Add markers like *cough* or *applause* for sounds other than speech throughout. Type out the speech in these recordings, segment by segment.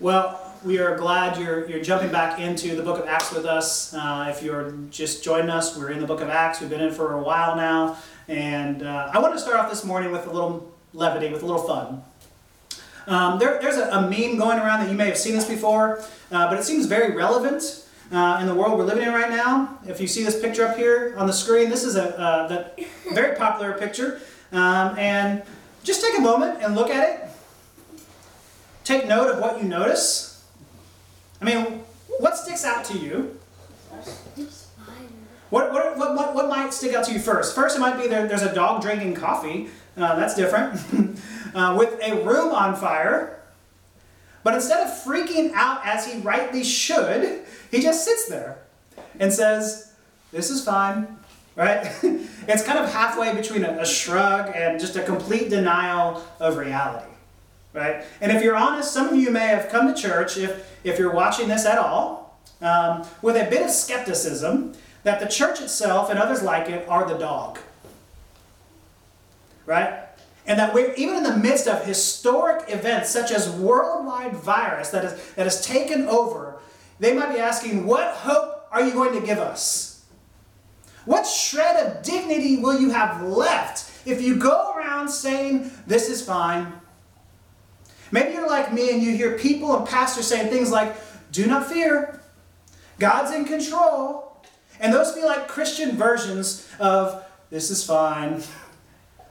Well, we are glad you're, you're jumping back into the book of Acts with us. Uh, if you're just joining us, we're in the book of Acts. We've been in for a while now. And uh, I want to start off this morning with a little levity, with a little fun. Um, there, there's a, a, meme going around that you may have seen this before, uh, but it seems very relevant uh, in the world we're living in right now. If you see this picture up here on the screen, this is a uh, the very popular picture. Um, and just take a moment and look at it. Take note of what you notice. I mean, what sticks out to you? What, what, what, what, might stick out to you first? First, it might be there, there's a dog drinking coffee. Uh, that's different. *laughs* uh, with a room on fire. But instead of freaking out as he rightly should, he just sits there and says, This is fine, right? *laughs* it's kind of halfway between a, a, shrug and just a complete denial of reality, right? And if you're honest, some of you may have come to church, if, if you're watching this at all, um, with a bit of skepticism that the church itself and others like it are the dog, right? And that we're even in the midst of historic events such as worldwide virus that, is, that has taken over, they might be asking, What hope are you going to give us? What shred of dignity will you have left if you go around saying, This is fine? Maybe you're like me and you hear people and pastors saying things like, Do not fear, God's in control. And those feel like Christian versions of, This is fine.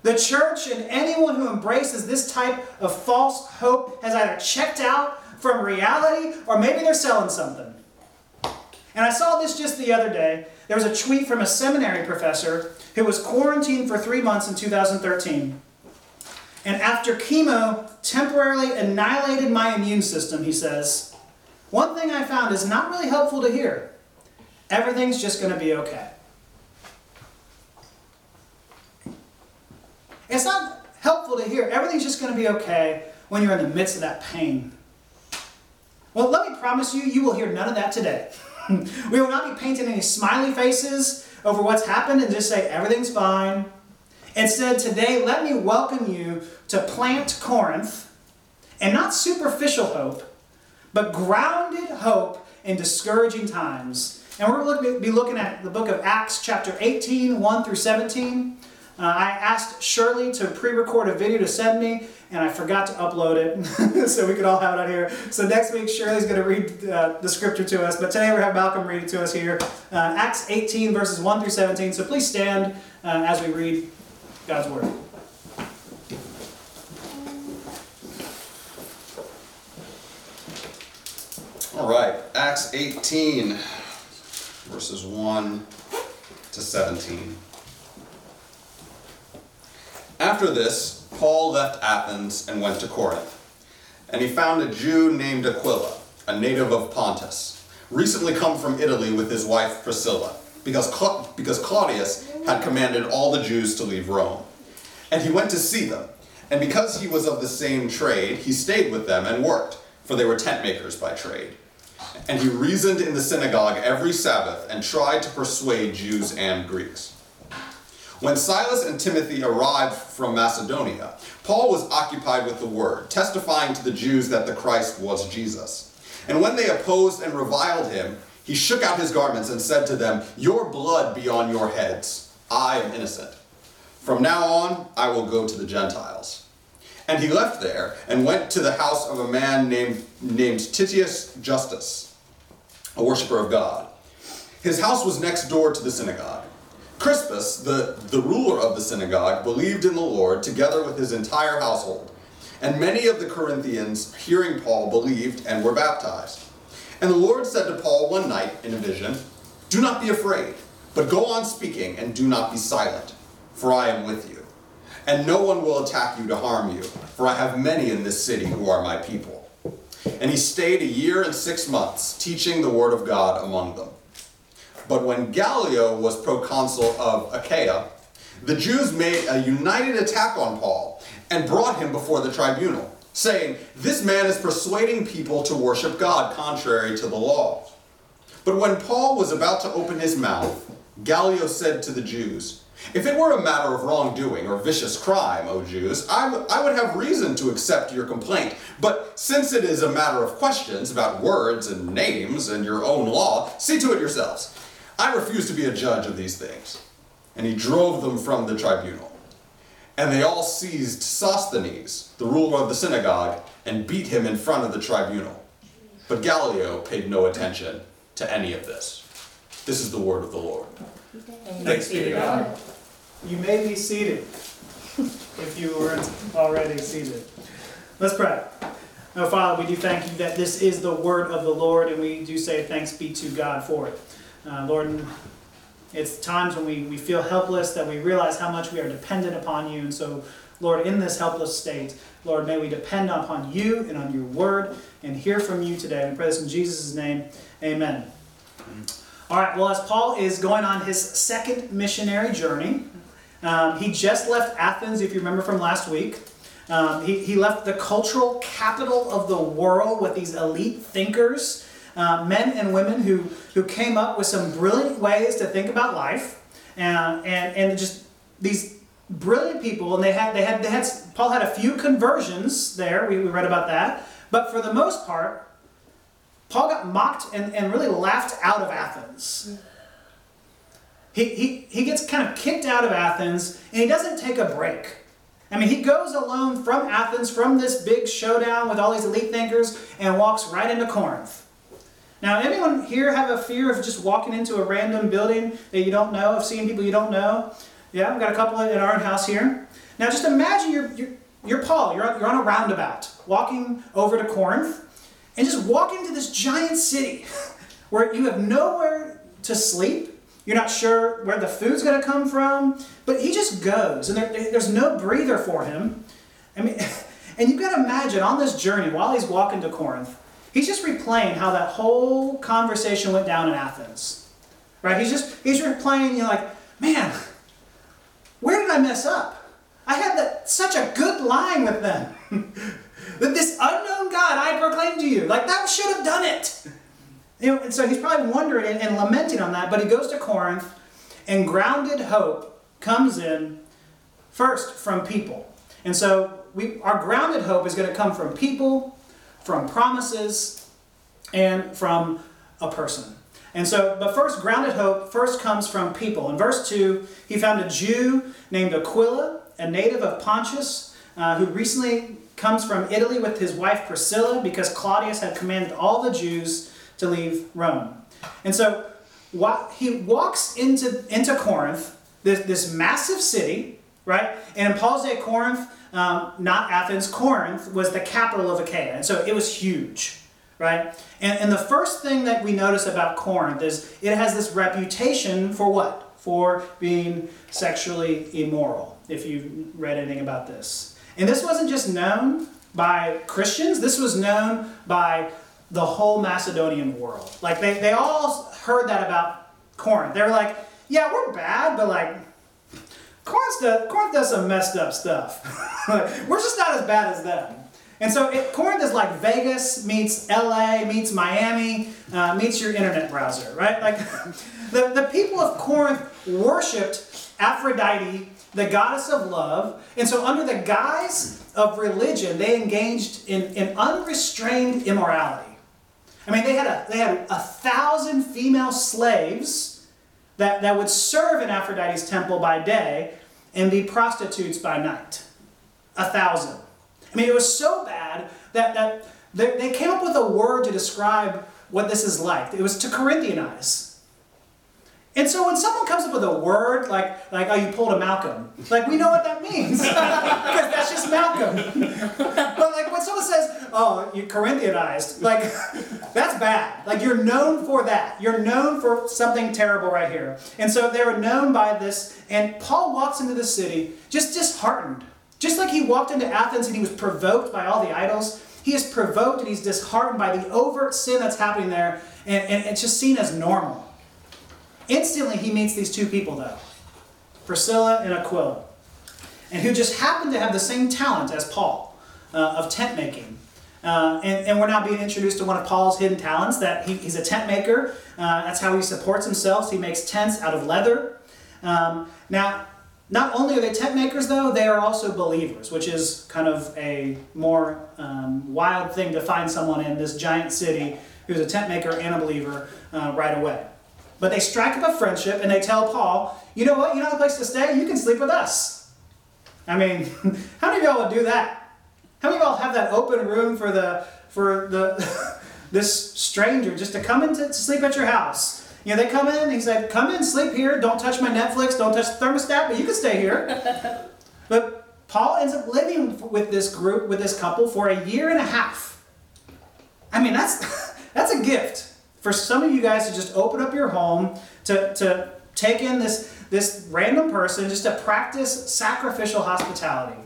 The church and anyone who embraces this type of false hope has either checked out from reality or maybe they're selling something. And I saw this just the other day. There was a tweet from a seminary professor who was quarantined for three months in 2013. And after chemo temporarily annihilated my immune system, he says, one thing I found is not really helpful to hear. Everything's just going to be okay. It's not helpful to hear everything's just going to be okay when you're in the midst of that pain. Well, let me promise you, you will hear none of that today. *laughs* we will not be painting any smiley faces over what's happened and just say everything's fine. Instead, today, let me welcome you to Plant Corinth and not superficial hope, but grounded hope in discouraging times. And we're going to be looking at the book of Acts, chapter 18, 1 through 17. Uh, I asked Shirley to pre-record a video to send me, and I forgot to upload it, *laughs* so we could all have it on here. So next week, Shirley's going to read uh, the scripture to us, but today we're Malcolm read it to us here. Uh, Acts 18, verses 1 through 17. So please stand uh, as we read God's Word. All right, Acts 18, verses 1 to 17. After this, Paul left Athens and went to Corinth. And he found a Jew named Aquila, a native of Pontus, recently come from Italy with his wife Priscilla, because, Cla- because Claudius had commanded all the Jews to leave Rome. And he went to see them. And because he was of the same trade, he stayed with them and worked, for they were tent makers by trade. And he reasoned in the synagogue every Sabbath and tried to persuade Jews and Greeks. When Silas and Timothy arrived from Macedonia, Paul was occupied with the word, testifying to the Jews that the Christ was Jesus. And when they opposed and reviled him, he shook out his garments and said to them, Your blood be on your heads. I am innocent. From now on, I will go to the Gentiles. And he left there and went to the house of a man named, named Titius Justus, a worshiper of God. His house was next door to the synagogue. Crispus, the, the ruler of the synagogue, believed in the Lord together with his entire household. And many of the Corinthians, hearing Paul, believed and were baptized. And the Lord said to Paul one night in a vision, Do not be afraid, but go on speaking and do not be silent, for I am with you. And no one will attack you to harm you, for I have many in this city who are my people. And he stayed a year and six months, teaching the word of God among them. But when Gallio was proconsul of Achaia, the Jews made a united attack on Paul and brought him before the tribunal, saying, This man is persuading people to worship God contrary to the law. But when Paul was about to open his mouth, Gallio said to the Jews, If it were a matter of wrongdoing or vicious crime, O Jews, I, w- I would have reason to accept your complaint. But since it is a matter of questions about words and names and your own law, see to it yourselves. I refuse to be a judge of these things. And he drove them from the tribunal. And they all seized Sosthenes, the ruler of the synagogue, and beat him in front of the tribunal. But Gallio paid no attention to any of this. This is the word of the Lord. Thanks be to God. You may be seated if you weren't already seated. Let's pray. Oh, Father, we do thank you that this is the word of the Lord, and we do say thanks be to God for it. Uh, Lord, it's times when we, we feel helpless that we realize how much we are dependent upon you. And so, Lord, in this helpless state, Lord, may we depend upon you and on your word and hear from you today. We pray this in Jesus' name. Amen. All right, well, as Paul is going on his second missionary journey, um, he just left Athens, if you remember from last week. Um, he, he left the cultural capital of the world with these elite thinkers, uh, men and women who, who came up with some brilliant ways to think about life. And, and, and just these brilliant people, and they had, they had, they had, Paul had a few conversions there, we, we read about that. But for the most part, Paul got mocked and, and really laughed out of Athens. He, he, he gets kind of kicked out of Athens and he doesn't take a break. I mean, he goes alone from Athens, from this big showdown with all these elite thinkers, and walks right into Corinth. Now, anyone here have a fear of just walking into a random building that you don't know, of seeing people you don't know? Yeah, we've got a couple in our house here. Now, just imagine you're, you're, you're Paul, you're you're on a roundabout, walking over to Corinth, and just walk into this giant city *laughs* where you have nowhere to sleep. You're not sure where the food's going to come from, but he just goes, and there, there's no breather for him. I mean, *laughs* and you've got to imagine on this journey while he's walking to Corinth, he's just replaying how that whole conversation went down in Athens, right? He's just he's replaying, you know, like, man, where did I mess up? I had that such a good line with them. *laughs* that this unknown God I proclaim to you, like that should have done it. You know, and so he's probably wondering and, and lamenting on that, but he goes to Corinth, and grounded hope comes in first from people. And so we, our grounded hope is going to come from people, from promises, and from a person. And so, but first, grounded hope first comes from people. In verse 2, he found a Jew named Aquila, a native of Pontus, uh, who recently comes from Italy with his wife Priscilla because Claudius had commanded all the Jews to leave Rome. And so he walks into, into Corinth, this, this massive city, right? And in Paul's day, Corinth, um, not Athens, Corinth was the capital of Achaia. And so it was huge, right? And, and the first thing that we notice about Corinth is it has this reputation for what? For being sexually immoral, if you've read anything about this. And this wasn't just known by Christians, this was known by the whole Macedonian world. Like they, they all heard that about Corinth. They were like, yeah, we're bad, but like Corinth does, Corinth does some messed up stuff. *laughs* we're just not as bad as them. And so it, Corinth is like Vegas meets LA meets Miami uh, meets your internet browser, right? Like *laughs* the, the people of Corinth worshipped Aphrodite the goddess of love. And so, under the guise of religion, they engaged in, in unrestrained immorality. I mean, they had a, they had a thousand female slaves that, that would serve in Aphrodite's temple by day and be prostitutes by night. A thousand. I mean, it was so bad that, that they, they came up with a word to describe what this is like. It was to Corinthianize. And so when someone comes up with a word like, like oh, you pulled a Malcolm, like we know what that means *laughs* because that's just Malcolm. but like when someone says, oh, you Corinthianized, like *laughs* that's bad. Like you're known for that. You're known for something terrible right here. And so they were known by this. And Paul walks into the city just disheartened, just like he walked into Athens and he was provoked by all the idols. He is provoked and he's disheartened by the overt sin that's happening there, and, and it's just seen as normal. Instantly, he meets these two people, though Priscilla and Aquila, and who just happen to have the same talent as Paul uh, of tent making. Uh, and, and, we're now being introduced to one of Paul's hidden talents that he, he's a tent maker. Uh, that's how he supports himself. he makes tents out of leather. Um, now, not only are they tent makers, though, they are also believers, which is kind of a more um, wild thing to find someone in this giant city who's a tent maker and a believer uh, right away. But they strike up a friendship and they tell Paul, you know what, you know the place to stay? You can sleep with us. I mean, *laughs* how many of y'all would do that? How many of y'all have that open room for the for the *laughs* this stranger just to come in to, to sleep at your house? You know, they come in, he said, come in, sleep here, don't touch my Netflix, don't touch the thermostat, but you can stay here. *laughs* but Paul ends up living with this group, with this couple, for a year and a half. I mean, that's that's a gift for some of you guys to just open up your home to, to take in this, this random person just to practice sacrificial hospitality.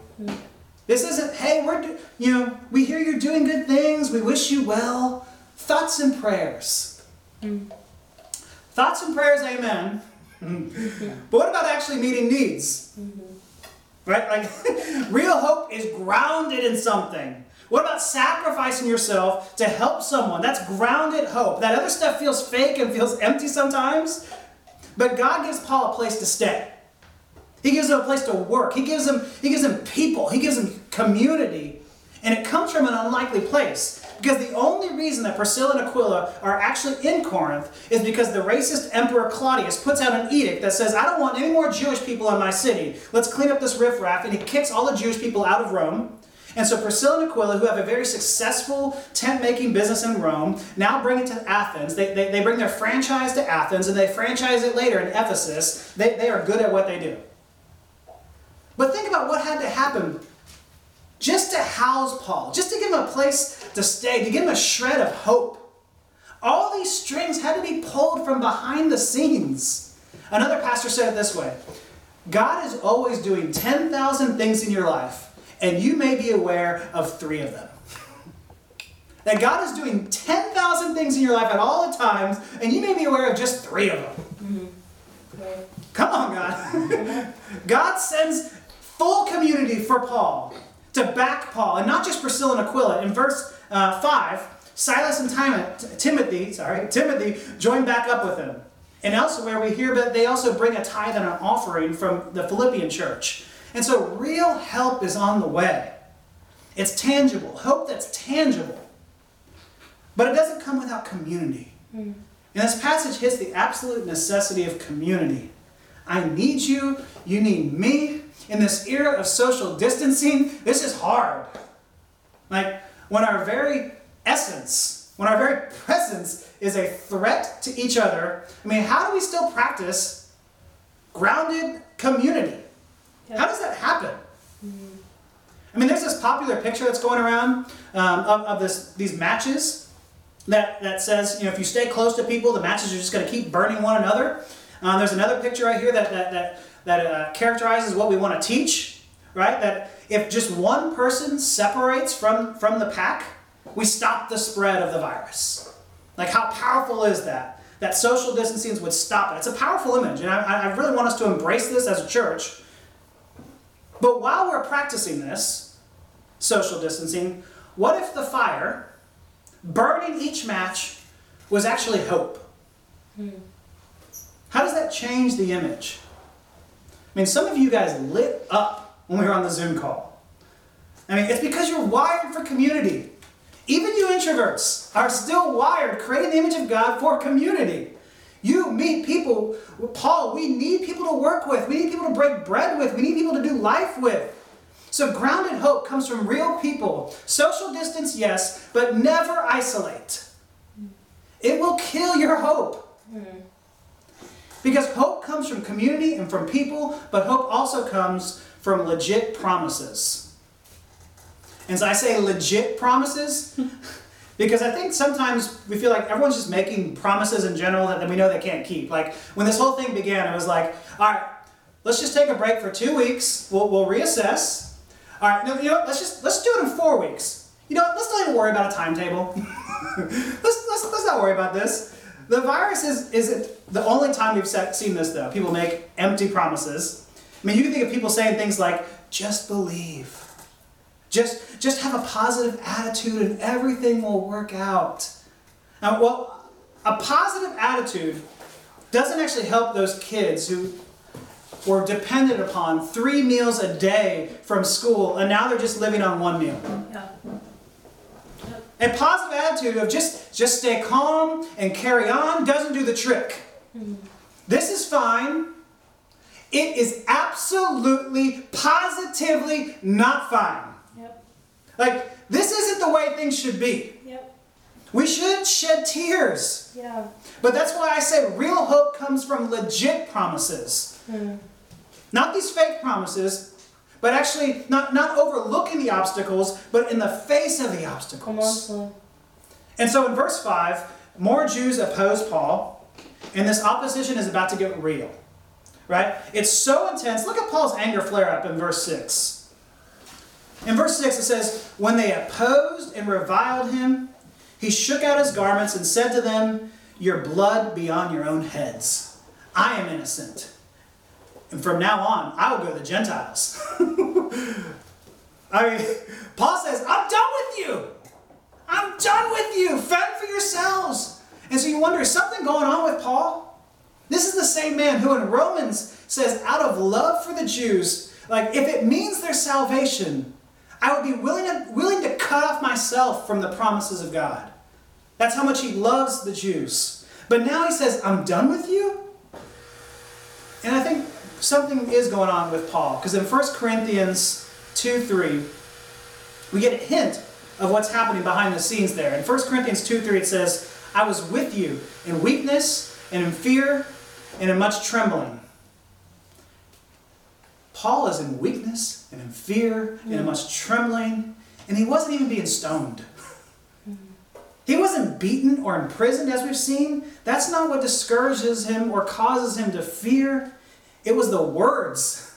This isn't, hey, we're, you know, we hear you're doing good things, we wish you well. Thoughts and prayers. Mm. Thoughts and prayers, amen. *laughs* but what about actually meeting needs? Mm-hmm. Right? Like, *laughs* real hope is grounded in something. What about sacrificing yourself to help someone? That's grounded hope. That other stuff feels fake and feels empty sometimes. But God gives Paul a place to stay. He gives him a place to work. He gives him, he gives him people. He gives him community. And it comes from an unlikely place. Because the only reason that Priscilla and Aquila are actually in Corinth is because the racist Emperor Claudius puts out an edict that says, I don't want any more Jewish people in my city. Let's clean up this riffraff. And he kicks all the Jewish people out of Rome. And so Priscilla and Aquila, who have a very successful tent making business in Rome, now bring it to Athens. They, they, they bring their franchise to Athens and they franchise it later in Ephesus. They, they are good at what they do. But think about what had to happen just to house Paul, just to give him a place to stay, to give him a shred of hope. All these strings had to be pulled from behind the scenes. Another pastor said it this way God is always doing 10,000 things in your life, and you may be aware of three of them. that God is doing 10,000 things in your life at all the times, and you may be aware of just three of them. Mm-hmm. Come on, God. God sends full community for Paul to back Paul, and not just Priscilla and Aquila. In verse uh, 5, Silas and Timothy, sorry, Timothy join back up with him. And elsewhere we hear that they also bring a tithe and an offering from the Philippian church. And so real help is on the way. It's tangible, hope that's tangible. But it doesn't come without community. Mm. And this passage hits the absolute necessity of community. I need you, you need me, in this era of social distancing, this is hard. Like when our very essence, when our very presence is a threat to each other, I mean, how do we still practice grounded community? How does that happen? Mm-hmm. I mean, there's this popular picture that's going around um, of, of this, these matches that, that says, you know, if you stay close to people, the matches are just going to keep burning one another. Uh, there's another picture right here that, that, that that uh, characterizes what we want to teach, right? That if just one person separates from, from the pack, we stop the spread of the virus. Like, how powerful is that? That social distancing would stop it. It's a powerful image, and I, I really want us to embrace this as a church. But while we're practicing this, social distancing, what if the fire burning each match was actually hope? Hmm. How does that change the image? I mean, some of you guys lit up when we were on the Zoom call. I mean, it's because you're wired for community. Even you introverts are still wired, creating the image of God for community. You meet people, Paul, we need people to work with. We need people to break bread with. We need people to do life with. So, grounded hope comes from real people. Social distance, yes, but never isolate. It will kill your hope. Because hope comes from community and from people, but hope also comes from legit promises. And so I say legit promises *laughs* because I think sometimes we feel like everyone's just making promises in general that, we know they can't keep. Like when this whole thing began, it was like, all right, let's just take a break for two weeks. We'll, we'll reassess. All right, no, you know, let's just let's do it in four weeks. You know, let's not even worry about a timetable. *laughs* let's, let's, let's not worry about this. The virus is, isn't the only time we've seen this, though. People make empty promises. I mean, you can think of people saying things like, just believe. Just, just have a positive attitude and everything will work out. Now, well, a positive attitude doesn't actually help those kids who were dependent upon three meals a day from school, and now they're just living on one meal. Yeah. A positive attitude of just, just stay calm and carry on doesn't do the trick. Hmm. This is fine. It is absolutely, positively not fine. Like, this isn't the way things should be. Yep. We should shed tears. Yeah. But that's why I say real hope comes from legit promises. Hmm. Not these fake promises, but actually not, not overlooking the obstacles, but in the face of the obstacles. Come on, son. And so in verse 5, more Jews oppose Paul, and this opposition is about to get real. Right? It's so intense. Look at Paul's anger flare up in verse 6. In verse 6, it says, When they opposed and reviled him, he shook out his garments and said to them, Your blood be on your own heads. I am innocent. And from now on, I will go to the Gentiles. *laughs* I mean, Paul says, I'm done with you. I'm done with you. Fend for yourselves. And so you wonder, is something going on with Paul? This is the same man who in Romans says, out of love for the Jews, like if it means their salvation, I would be willing to, willing to cut off myself from the promises of God. That's how much he loves the Jews. But now he says, I'm done with you? And I think something is going on with Paul, because in 1 Corinthians 2 3, we get a hint of what's happening behind the scenes there. In 1 Corinthians 2 3, it says, I was with you in weakness and in fear and in much trembling. Paul is in weakness and in fear and in mm. much trembling, and he wasn't even being stoned. *laughs* He wasn't beaten or imprisoned, as we've seen. That's not what discourages him or causes him to fear. It was the words.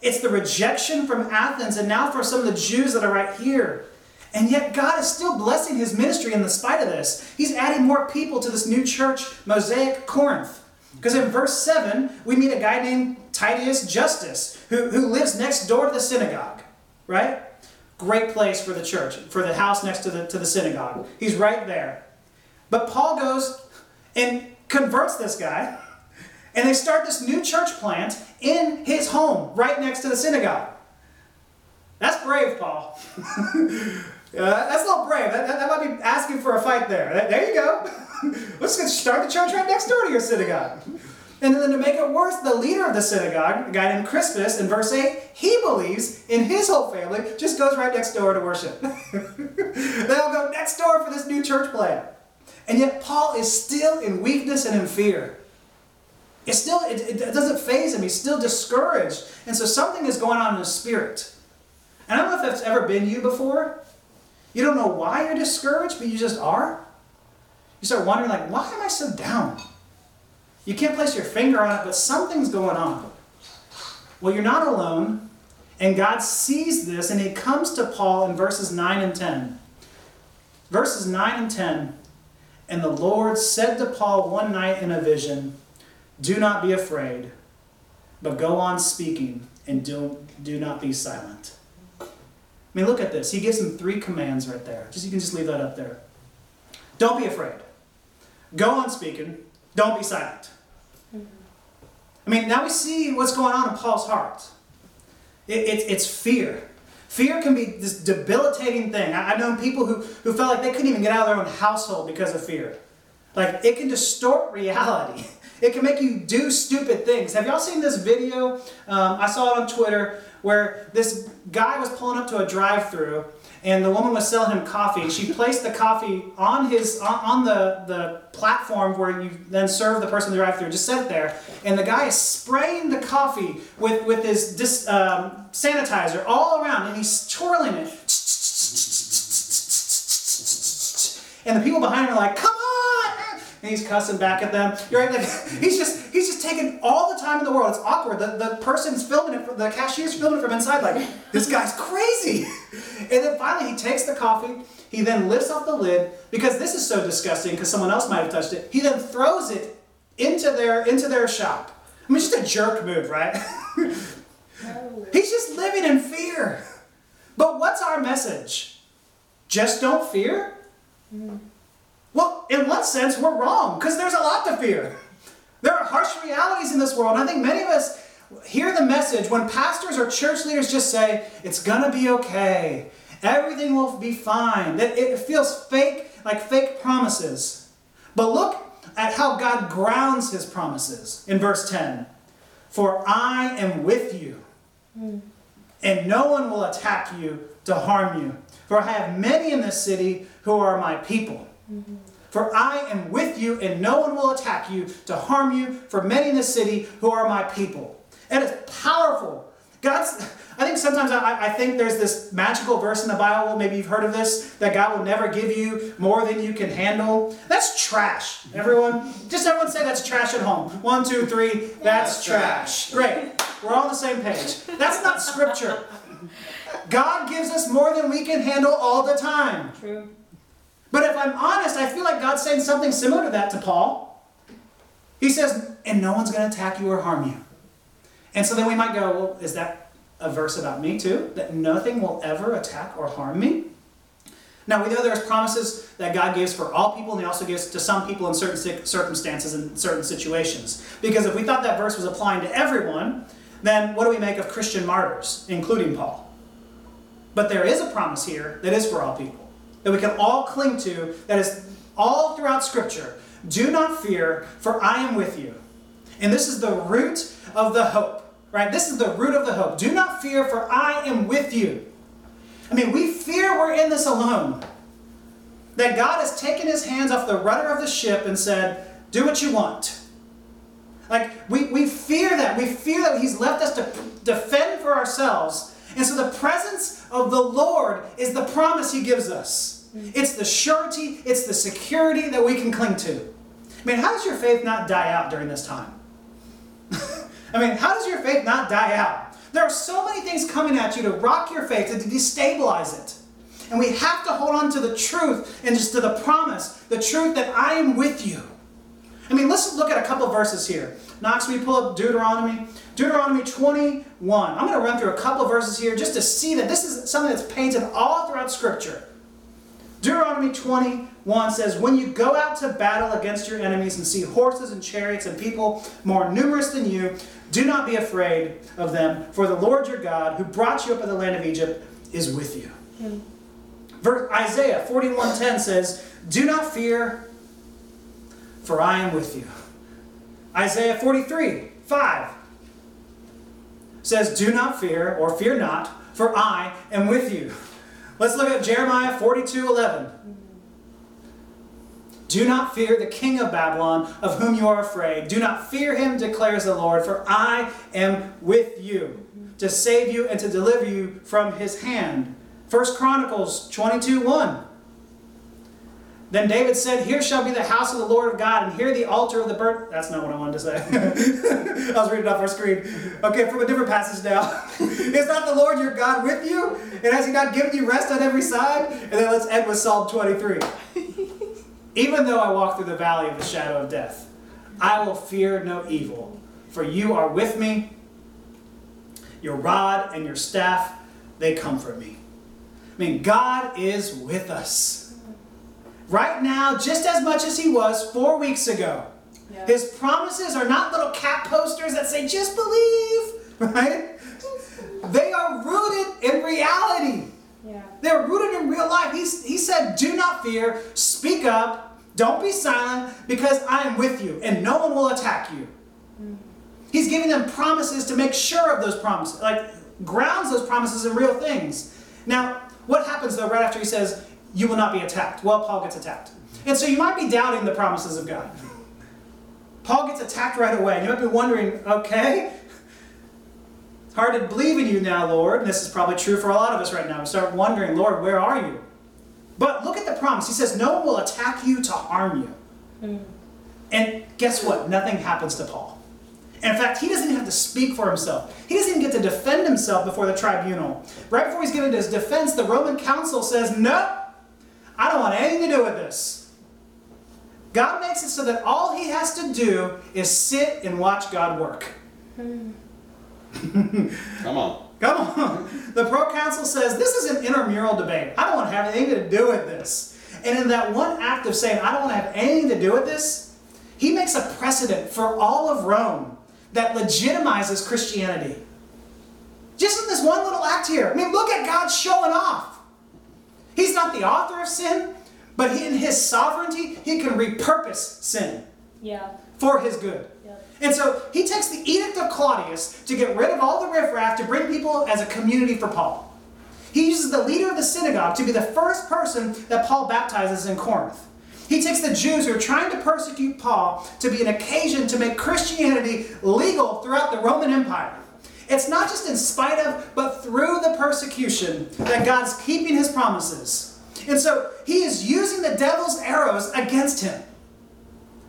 It's the rejection from Athens and now for some of the Jews that are right here. And yet God is still blessing his ministry in the spite of this. He's adding more people to this new church, Mosaic Corinth. Because in verse 7, we meet a guy named Titius Justus, who, who lives next door to the synagogue, right? Great place for the church, for the house next to the, to the synagogue. He's right there. But Paul goes and converts this guy, and they start this new church plant in his home, right next to the synagogue. That's brave, Paul. *laughs* Uh, that's a little brave. That, that, that might be asking for a fight there. There you go. *laughs* Let's start the church right next door to your synagogue. And then to make it worse, the leader of the synagogue, a guy named Crispus, in verse 8, he believes in his whole family, just goes right next door to worship. *laughs* they all go next door for this new church plan. And yet Paul is still in weakness and in fear. It still, it, it doesn't faze him. He's still discouraged. And so something is going on in his spirit. And I don't know if that's ever been you before. You don't know why you're discouraged, but you just are. You start wondering, like, why am I so down? You can't place your finger on it, but something's going on. Well, you're not alone, and God sees this, and He comes to Paul in verses 9 and 10. Verses 9 and 10 And the Lord said to Paul one night in a vision, Do not be afraid, but go on speaking, and do, do not be silent. I mean, look at this. He gives him three commands right there. Just you can just leave that up there. Don't be afraid. Go on speaking. Don't be silent. I mean, now we see what's going on in Paul's heart. It, it, it's fear. Fear can be this debilitating thing. I, I've known people who, who felt like they couldn't even get out of their own household because of fear. Like, it can distort reality. *laughs* It can make you do stupid things. Have y'all seen this video? Um, I saw it on Twitter where this guy was pulling up to a drive-through and the woman was selling him coffee. She *laughs* placed the coffee on his on, on the, the platform where you then serve the person in the drive-through. Just set it there, and the guy is spraying the coffee with with his dis, um, sanitizer all around, and he's twirling it. And the people behind him are like, "Come on!" And he's cussing back at them. You're right, *laughs* like he's just he's just taking all the time in the world. It's awkward. The, the person's filming it, the cashier's filming it from inside, like this guy's crazy. *laughs* And then finally he takes the coffee. He then lifts off the lid because this is so disgusting because someone else might have touched it. He then throws it into their into their shop. I mean, just a jerk move, right? *laughs* He's just living in fear. But what's our message? Just don't fear? Mm. In one sense, we're wrong because there's a lot to fear. There are harsh realities in this world, and I think many of us hear the message when pastors or church leaders just say, it's gonna be okay, everything will be fine. That it feels fake, like fake promises. But look at how God grounds his promises in verse 10. For I am with you, and no one will attack you to harm you. For I have many in this city who are my people. For I am with you, and no one will attack you to harm you, for many in the city who are my people. And it's powerful. God's, I think sometimes I, I think there's this magical verse in the Bible, maybe you've heard of this, that God will never give you more than you can handle. That's trash, everyone. Just everyone say that's trash at home. One, two, three, that's trash. Great. We're all on the same page. That's not scripture. God gives us more than we can handle all the time. True. But if I'm honest, I feel like God's saying something similar to that to Paul. He says, and no one's going to attack you or harm you. And so then we might go, well, is that a verse about me too? That nothing will ever attack or harm me? Now, we know there's promises that God gives for all people, and He also gives to some people in certain circumstances and certain situations. Because if we thought that verse was applying to everyone, then what do we make of Christian martyrs, including Paul? But there is a promise here that is for all people, that we can all cling to, that is all throughout Scripture. Do not fear, for I am with you. And this is the root of the hope, right? This is the root of the hope. Do not fear, for I am with you. I mean, we fear we're in this alone. That God has taken his hands off the rudder of the ship and said, Do what you want. Like, we, we fear that. We fear that he's left us to defend for ourselves. And so the presence of the Lord is the promise he gives us. It's the surety, it's the security that we can cling to. I mean, how does your faith not die out during this time? *laughs* I mean, how does your faith not die out? There are so many things coming at you to rock your faith, to destabilize it. And we have to hold on to the truth and just to the promise, the truth that I am with you. I mean, let's look at a couple verses here. Knox, we pull up Deuteronomy. Deuteronomy 21. I'm going to run through a couple verses here just to see that this is something that's painted all throughout Scripture. Deuteronomy 21 says, When you go out to battle against your enemies and see horses and chariots and people more numerous than you, do not be afraid of them, for the Lord your God, who brought you up out of the land of Egypt, is with you. Mm. Verse, Isaiah 41:10 says, Do not fear, for I am with you. Isaiah 43, 5 says, Do not fear, or fear not, for I am with you. Let's look at Jeremiah 42, 11. Do not fear the king of Babylon, of whom you are afraid. Do not fear him, declares the Lord, for I am with you to save you and to deliver you from his hand. 1 Chronicles 22, 1. Then David said, Here shall be the house of the Lord of God, and here the altar of the burnt. That's not what I wanted to say. *laughs* I was reading off our screen. Okay, from a different passage now. *laughs* Is not the Lord your God with you? And has he not given you rest on every side? And then let's end with Psalm 23. *laughs* Even though I walk through the valley of the shadow of death, I will fear no evil, for you are with me. Your rod and your staff, they comfort me. I mean, God is with us right now just as much as he was four weeks ago. Yeah. His promises are not little cat posters that say, just believe, *laughs* right? they are rooted in reality. Yeah. They're rooted in real life. He's, he said, Do not fear, speak up, don't be silent, because I am with you, and no one will attack you. Mm. He's giving them promises to make sure of those promises, like grounds those promises in real things. Now, what happens though right after he says, you will not be attacked. Well, Paul gets attacked. And so you might be doubting the promises of God. Paul gets attacked right away. And you might be wondering, okay, it's hard to believe in you now, Lord. And this is probably true for a lot of us right now. We start wondering, Lord, where are you? But look at the promise. He says, No one will attack you to harm you. Mm. And guess what? Nothing happens to Paul. And in fact, he doesn't even have to speak for himself. He doesn't even get to defend himself before the tribunal. Right before he's given his defense, the Roman council says, No, I don't want anything to do with this. God makes it so that all he has to do is sit and watch God work. *laughs* Come on. Come on. The proconsul says, This is an intramural debate. I don't want to have anything to do with this. And in that one act of saying, I don't want to have anything to do with this, he makes a precedent for all of Rome that legitimizes Christianity. Just in this one little act here. I mean, look at God showing off. He's not the author of sin, but he, in his sovereignty, he can repurpose sin Yeah. for his good. Yep. And so he takes the edict of Claudius to get rid of all the riffraff to bring people as a community for Paul. He uses the leader of the synagogue to be the first person that Paul baptizes in Corinth. He takes the Jews who are trying to persecute Paul to be an occasion to make Christianity legal throughout the Roman Empire. It's not just in spite of, but through the persecution that God's keeping his promises. And so he is using the devil's arrows against him.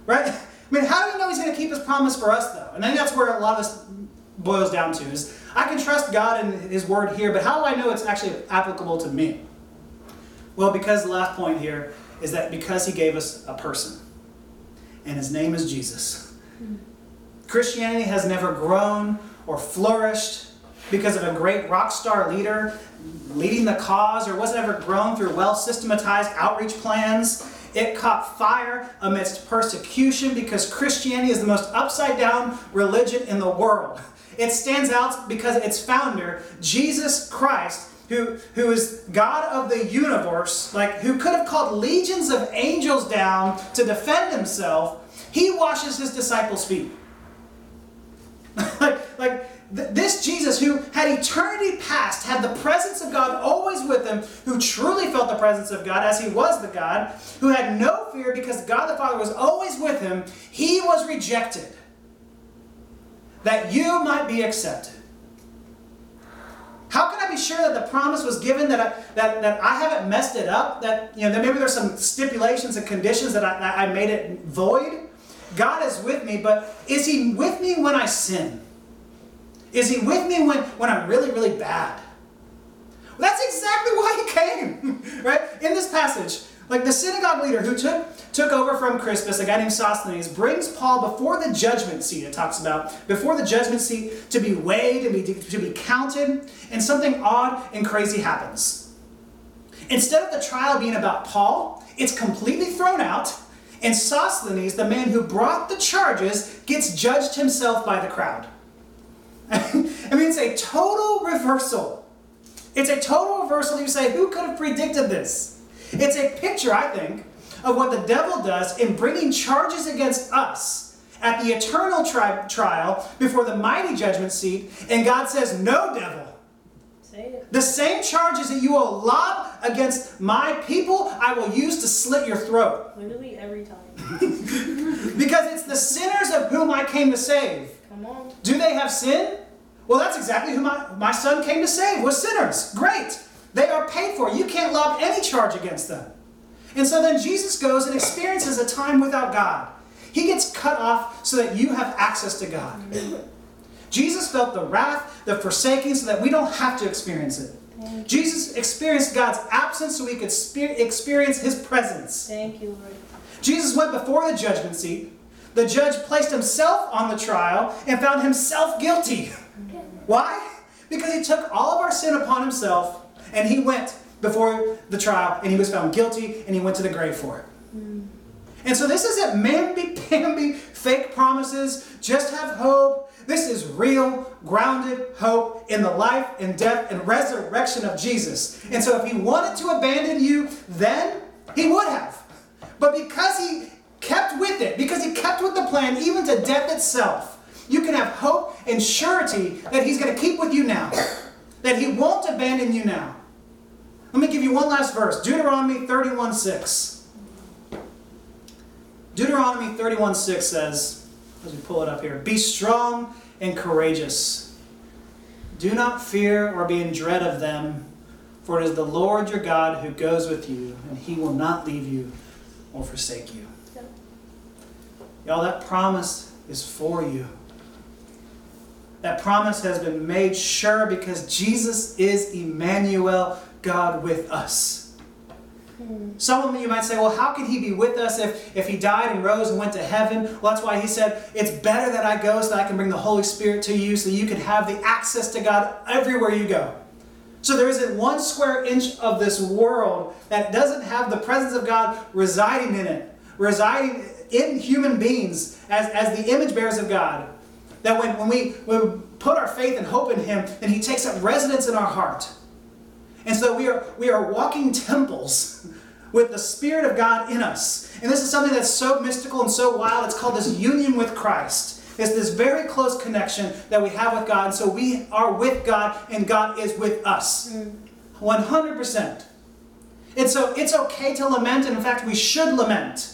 Right? I mean, how do we know he's going to keep his promise for us, though? And I think that's where a lot of this boils down to is I can trust God and his word here, but how do I know it's actually applicable to me? Well, because the last point here is that because he gave us a person, and his name is Jesus. Hmm. Christianity has never grown or flourished because of a great rock star leader leading the cause, or wasn't ever grown through well systematized outreach plans. It caught fire amidst persecution because Christianity is the most upside down religion in the world. It stands out because its founder, Jesus Christ, who, who is God of the universe, like who could have called legions of angels down to defend himself, he washes his disciples' feet. *laughs* like, like th- this Jesus who had eternity past, had the presence of God always with him, who truly felt the presence of God as he was the God, who had no fear because God the Father was always with him, he was rejected. That you might be accepted. How can I be sure that the promise was given that I, that, that I haven't messed it up? That you know that maybe there's some stipulations and conditions that I, that I made it void? God is with me, but is He with me when I sin? Is He with me when, when I'm really, really bad? Well, that's exactly why He came, *laughs* right? In this passage, like the synagogue leader who took, took over from Crispus, a guy named Sosthenes, brings Paul before the judgment seat, it talks about, before the judgment seat to be weighed and be, to be counted, and something odd and crazy happens. Instead of the trial being about Paul, it's completely thrown out, and Sosthenes, the man who brought the charges, gets judged himself by the crowd. *laughs* I mean, it's a total reversal. It's a total reversal. You say, who could have predicted this? It's a picture, I think, of what the devil does in bringing charges against us at the eternal tri- trial before the mighty judgment seat, and God says, No, devil. The same charges that you will lob against my people, I will use to slit your throat. Literally every time. *laughs* *laughs* Because it's the sinners of whom I came to save. Come on. Do they have sin? Well, that's exactly who my, my son came to save, was sinners. Great. They are paid for. You can't lob any charge against them. And so then Jesus goes and experiences a time without God. He gets cut off so that you have access to God. *laughs* Jesus felt the wrath, the forsaking, so that we don't have to experience it. Jesus experienced God's absence so we could experience his presence. thank you, Lord. Jesus went before the judgment seat. The judge placed himself on the trial and found himself guilty. Why? Because he took all of our sin upon himself and he went before the trial and he was found guilty and he went to the grave for it. And so this isn't mamby-pamby fake promises, just have hope. This is real, grounded hope in the life and death and resurrection of Jesus. And so if he wanted to abandon you then, he would have. But because he kept with it, because he kept with the plan, even to death itself, you can have hope and surety that he's going to keep with you now, *coughs* that he won't abandon you now. Let me give you one last verse Deuteronomy 31 6. Deuteronomy 31 6 says, as we pull it up here, Be strong and courageous. Do not fear or be in dread of them, for it is the Lord your God who goes with you, and he will not leave you or forsake you. Y'all, that promise is for you. That promise has been made sure because Jesus is Emmanuel, God with us. Some of you might say, well, how can he be with us if, if he died and rose and went to heaven? Well, that's why he said, it's better that I go so that I can bring the Holy Spirit to you so you can have the access to God everywhere you go. So there isn't one square inch of this world that doesn't have the presence of God residing in it, residing in human beings as, as the image bearers of God. That when, when, we, when we put our faith and hope in Him, then He takes up residence in our heart. And so we are, we are walking temples with the Spirit of God in us. And this is something that's so mystical and so wild. It's called this union with Christ. It's this very close connection that we have with God. And so we are with God, and God is with us. 100%. And so it's okay to lament, and in fact, we should lament.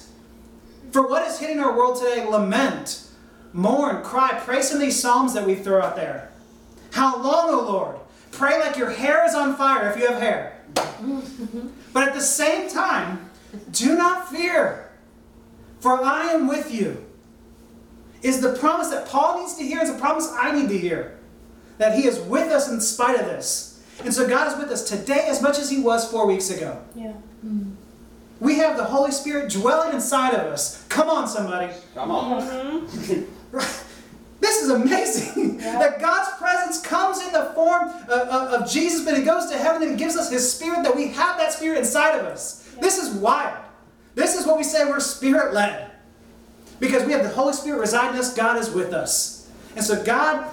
For what is hitting our world today, lament, mourn, cry, pray some of these psalms that we throw out there. How long, O Lord? Pray like your hair is on fire if you have hair. *laughs* but at the same time, do not fear, for I am with you. Is the promise that Paul needs to hear, is a promise I need to hear. That he is with us in spite of this. And so God is with us today as much as he was four weeks ago. Yeah. We have the Holy Spirit dwelling inside of us. Come on, somebody. Come on. Mm-hmm. *laughs* This is amazing *laughs* Yeah. that God's presence comes in the form of, of, of Jesus, but He goes to heaven and gives us His Spirit, that we have that Spirit inside of us. Yeah. This is wild. This is what we say we're Spirit led. Because we have the Holy Spirit residing in us, God is with us. And so, God,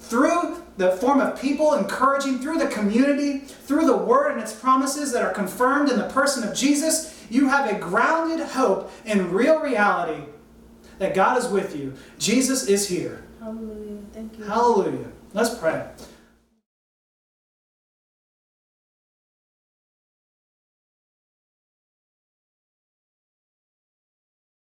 through the form of people encouraging, through the community, through the Word and its promises that are confirmed in the person of Jesus, you have a grounded hope in real reality that God is with you. Jesus is here. Hallelujah. Thank you. Hallelujah. Let's pray.